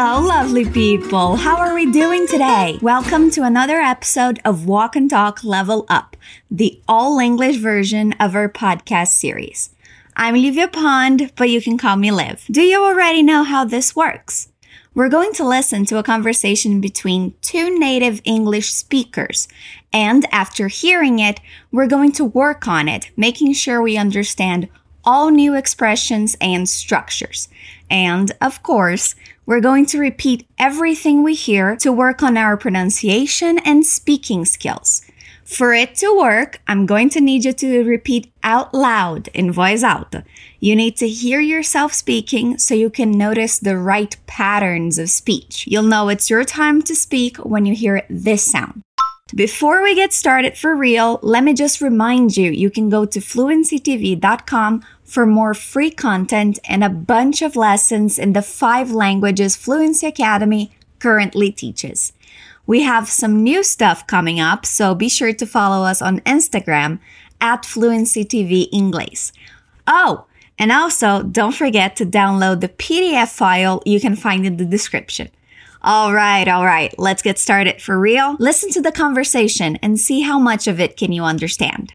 Hello, lovely people. How are we doing today? Welcome to another episode of Walk and Talk Level Up, the all English version of our podcast series. I'm Livia Pond, but you can call me Liv. Do you already know how this works? We're going to listen to a conversation between two native English speakers. And after hearing it, we're going to work on it, making sure we understand all new expressions and structures. And of course, we're going to repeat everything we hear to work on our pronunciation and speaking skills. For it to work, I'm going to need you to repeat out loud in voice alta. You need to hear yourself speaking so you can notice the right patterns of speech. You'll know it's your time to speak when you hear this sound. Before we get started for real, let me just remind you you can go to fluencytv.com for more free content and a bunch of lessons in the five languages Fluency Academy currently teaches. We have some new stuff coming up, so be sure to follow us on Instagram at FluencyTV English. Oh, and also don't forget to download the PDF file you can find in the description. All right, all right, let's get started for real. Listen to the conversation and see how much of it can you understand.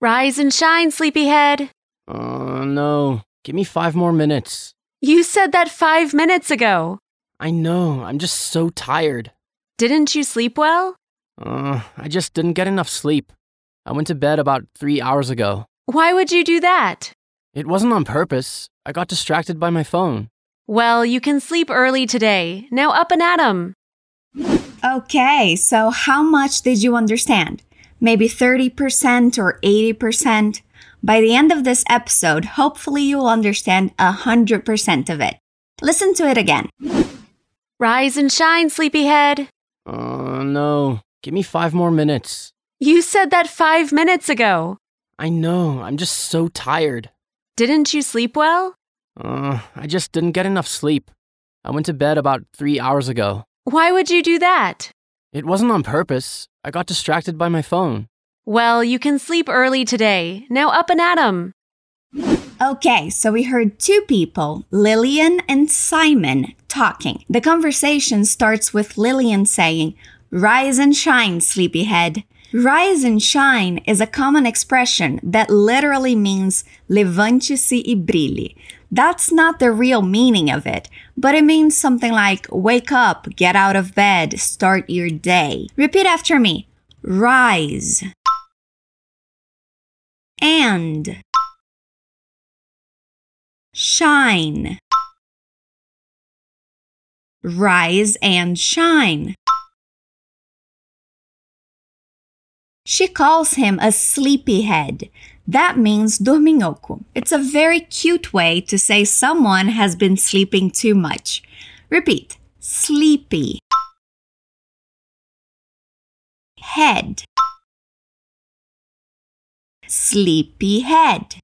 Rise and shine, sleepyhead. Uh, no. Give me five more minutes. You said that five minutes ago. I know, I'm just so tired. Didn't you sleep well? Uh, I just didn't get enough sleep. I went to bed about three hours ago. Why would you do that? It wasn't on purpose. I got distracted by my phone. Well, you can sleep early today. Now up and at 'em. Okay, so how much did you understand? Maybe 30% or 80%? By the end of this episode, hopefully you'll understand 100% of it. Listen to it again. Rise and shine, sleepyhead. Uh, no. Give me five more minutes. You said that five minutes ago. I know, I'm just so tired. Didn't you sleep well? Uh, I just didn't get enough sleep. I went to bed about three hours ago. Why would you do that? It wasn't on purpose. I got distracted by my phone. Well, you can sleep early today. Now up and at 'em. Okay, so we heard two people, Lillian and Simon, talking. The conversation starts with Lillian saying, Rise and shine, sleepyhead. Rise and shine is a common expression that literally means levante-se e brilhe. That's not the real meaning of it, but it means something like wake up, get out of bed, start your day. Repeat after me. Rise. And. Shine. Rise and shine. She calls him a sleepyhead. That means dorminhoco. It's a very cute way to say someone has been sleeping too much. Repeat. Sleepy. Head. Sleepy head.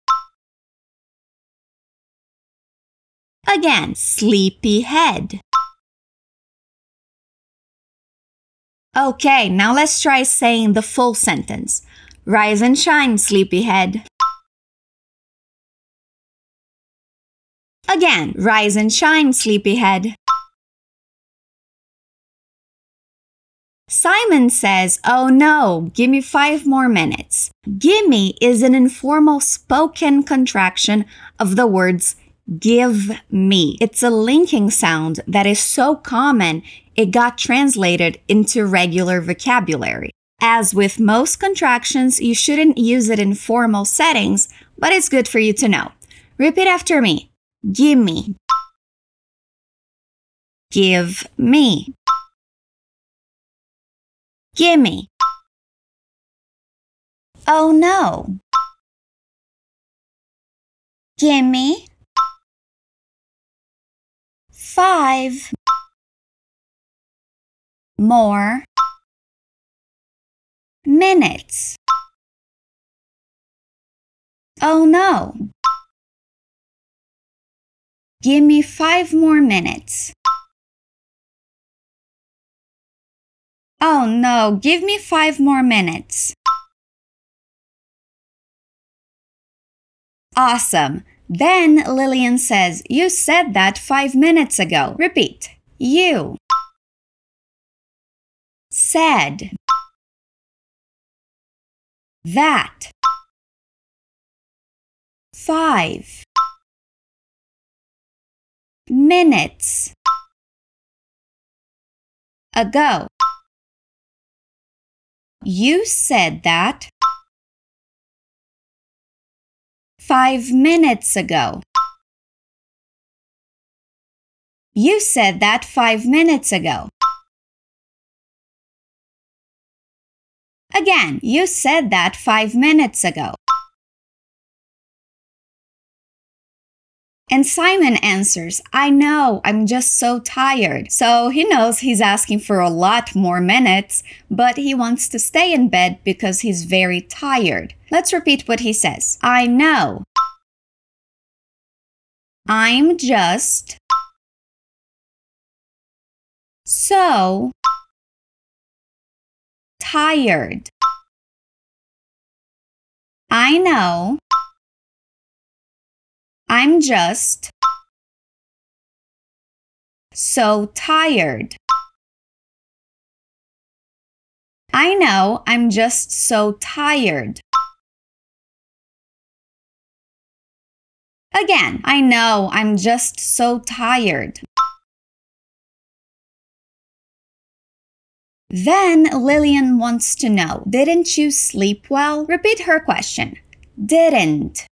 Again, sleepy head. Okay, now let's try saying the full sentence. Rise and shine, sleepyhead. Again, rise and shine, sleepyhead. Simon says, Oh no, give me five more minutes. Gimme is an informal spoken contraction of the words give me. It's a linking sound that is so common it got translated into regular vocabulary. As with most contractions, you shouldn't use it in formal settings, but it's good for you to know. Repeat after me. Give me. Give me. Gimme. Oh no. Gimme. Five. More. Minutes. Oh no. Give me five more minutes. Oh no, give me five more minutes. Awesome. Then Lillian says, You said that five minutes ago. Repeat. You said that five minutes ago. You said that five minutes ago. You said that five minutes ago. Again, you said that five minutes ago. And Simon answers, I know, I'm just so tired. So he knows he's asking for a lot more minutes, but he wants to stay in bed because he's very tired. Let's repeat what he says I know. I'm just so tired. I know. I'm just so tired. I know I'm just so tired. Again, I know I'm just so tired. Then Lillian wants to know Didn't you sleep well? Repeat her question. Didn't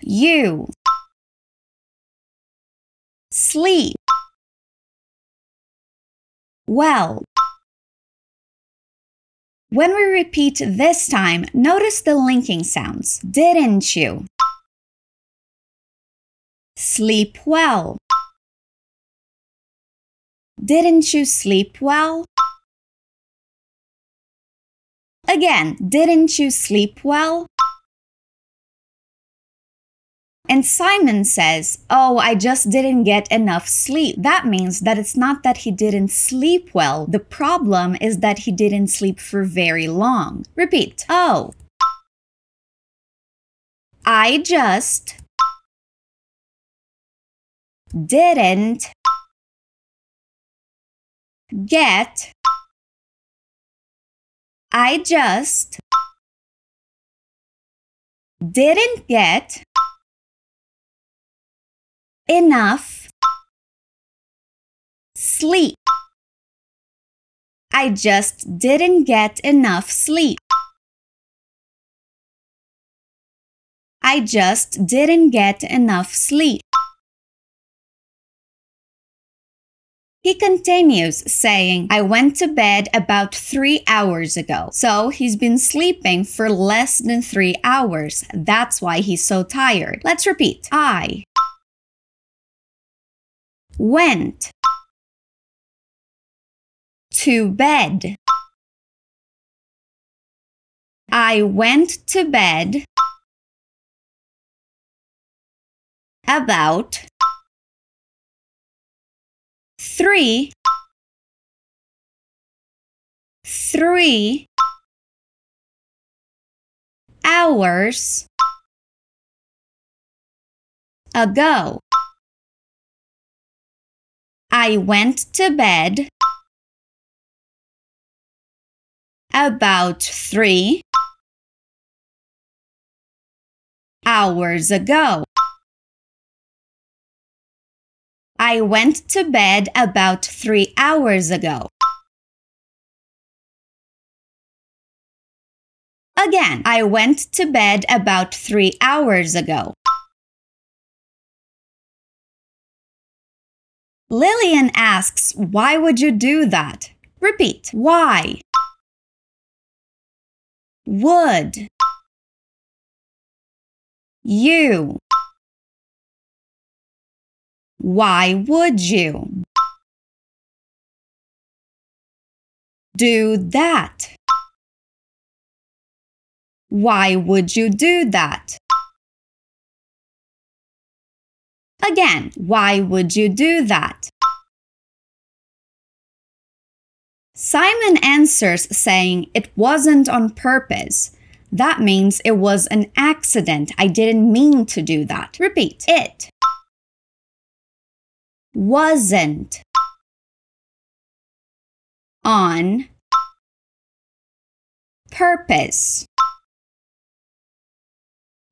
you sleep well. When we repeat this time, notice the linking sounds. Didn't you? Sleep well. Didn't you sleep well? Again, didn't you sleep well? And Simon says, Oh, I just didn't get enough sleep. That means that it's not that he didn't sleep well. The problem is that he didn't sleep for very long. Repeat. Oh. I just didn't get I just didn't get enough sleep. I just didn't get enough sleep. I just didn't get enough sleep. He continues saying, I went to bed about three hours ago. So he's been sleeping for less than three hours. That's why he's so tired. Let's repeat. I went to bed. I went to bed about three. Three. Hours. Ago. I went to bed. About three. Hours ago. I went to bed about three hours ago. Again, I went to bed about three hours ago. Lillian asks, Why would you do that? Repeat. Why? Would. You. Why would you? Do that. Why would you do that? Again, why would you do that? Simon answers saying it wasn't on purpose. That means it was an accident. I didn't mean to do that. Repeat. It wasn't on purpose.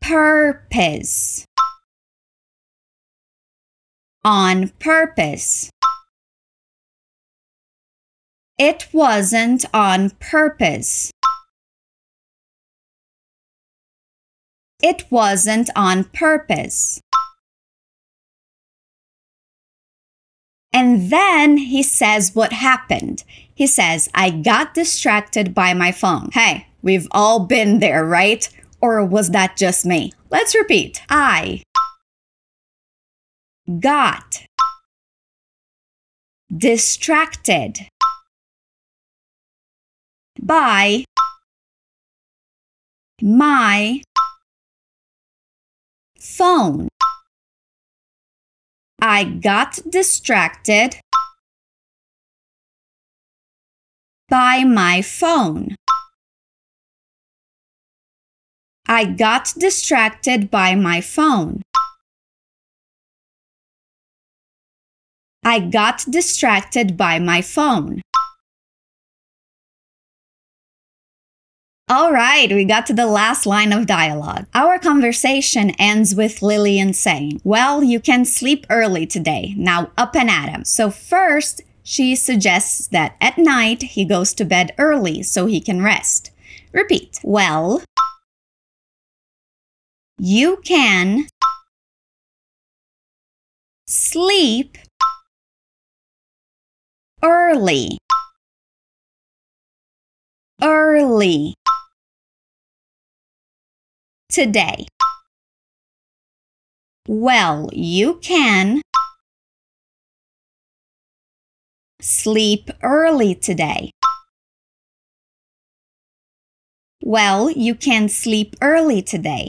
Purpose. On purpose. It wasn't on purpose. It wasn't on purpose. And then he says what happened. He says, I got distracted by my phone. Hey, we've all been there, right? Or was that just me? Let's repeat. I got distracted by my phone. I got distracted by my phone. I got distracted by my phone. I got distracted by my phone. All right, we got to the last line of dialogue. Our conversation ends with Lillian saying, Well, you can sleep early today. Now up and at him. So, first, she suggests that at night he goes to bed early so he can rest. Repeat. Well, you can sleep early. Early today. Well, you can sleep early today. Well, you can sleep early today.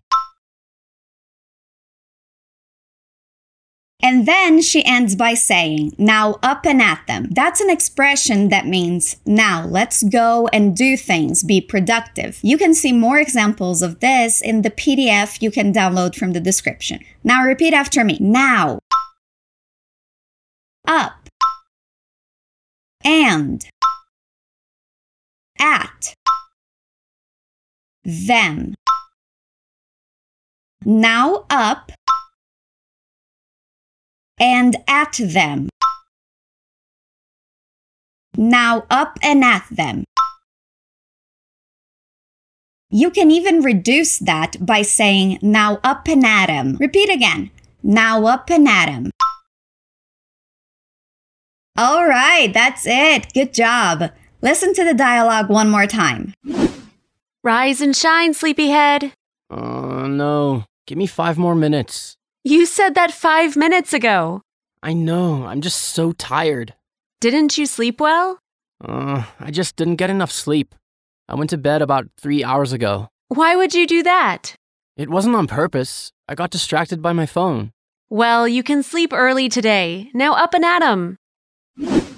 And then she ends by saying, now up and at them. That's an expression that means, now let's go and do things, be productive. You can see more examples of this in the PDF you can download from the description. Now repeat after me. Now. Up. And. At. Them. Now up and at them. Now up and at them. You can even reduce that by saying now up and at him. Repeat again. Now up and at him. All right, that's it. Good job. Listen to the dialogue one more time. Rise and shine, sleepyhead. Oh, no. Give me five more minutes. You said that five minutes ago. I know. I'm just so tired. Didn't you sleep well? Uh, I just didn't get enough sleep. I went to bed about three hours ago. Why would you do that? It wasn't on purpose. I got distracted by my phone. Well, you can sleep early today. Now up and at 'em.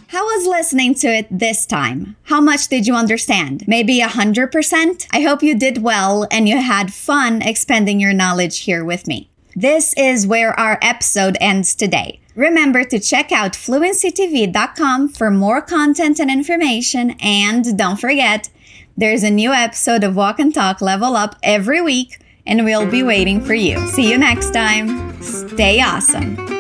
How was listening to it this time? How much did you understand? Maybe a 100%? I hope you did well and you had fun expanding your knowledge here with me. This is where our episode ends today. Remember to check out fluencytv.com for more content and information. And don't forget, there's a new episode of Walk and Talk Level Up every week, and we'll be waiting for you. See you next time. Stay awesome.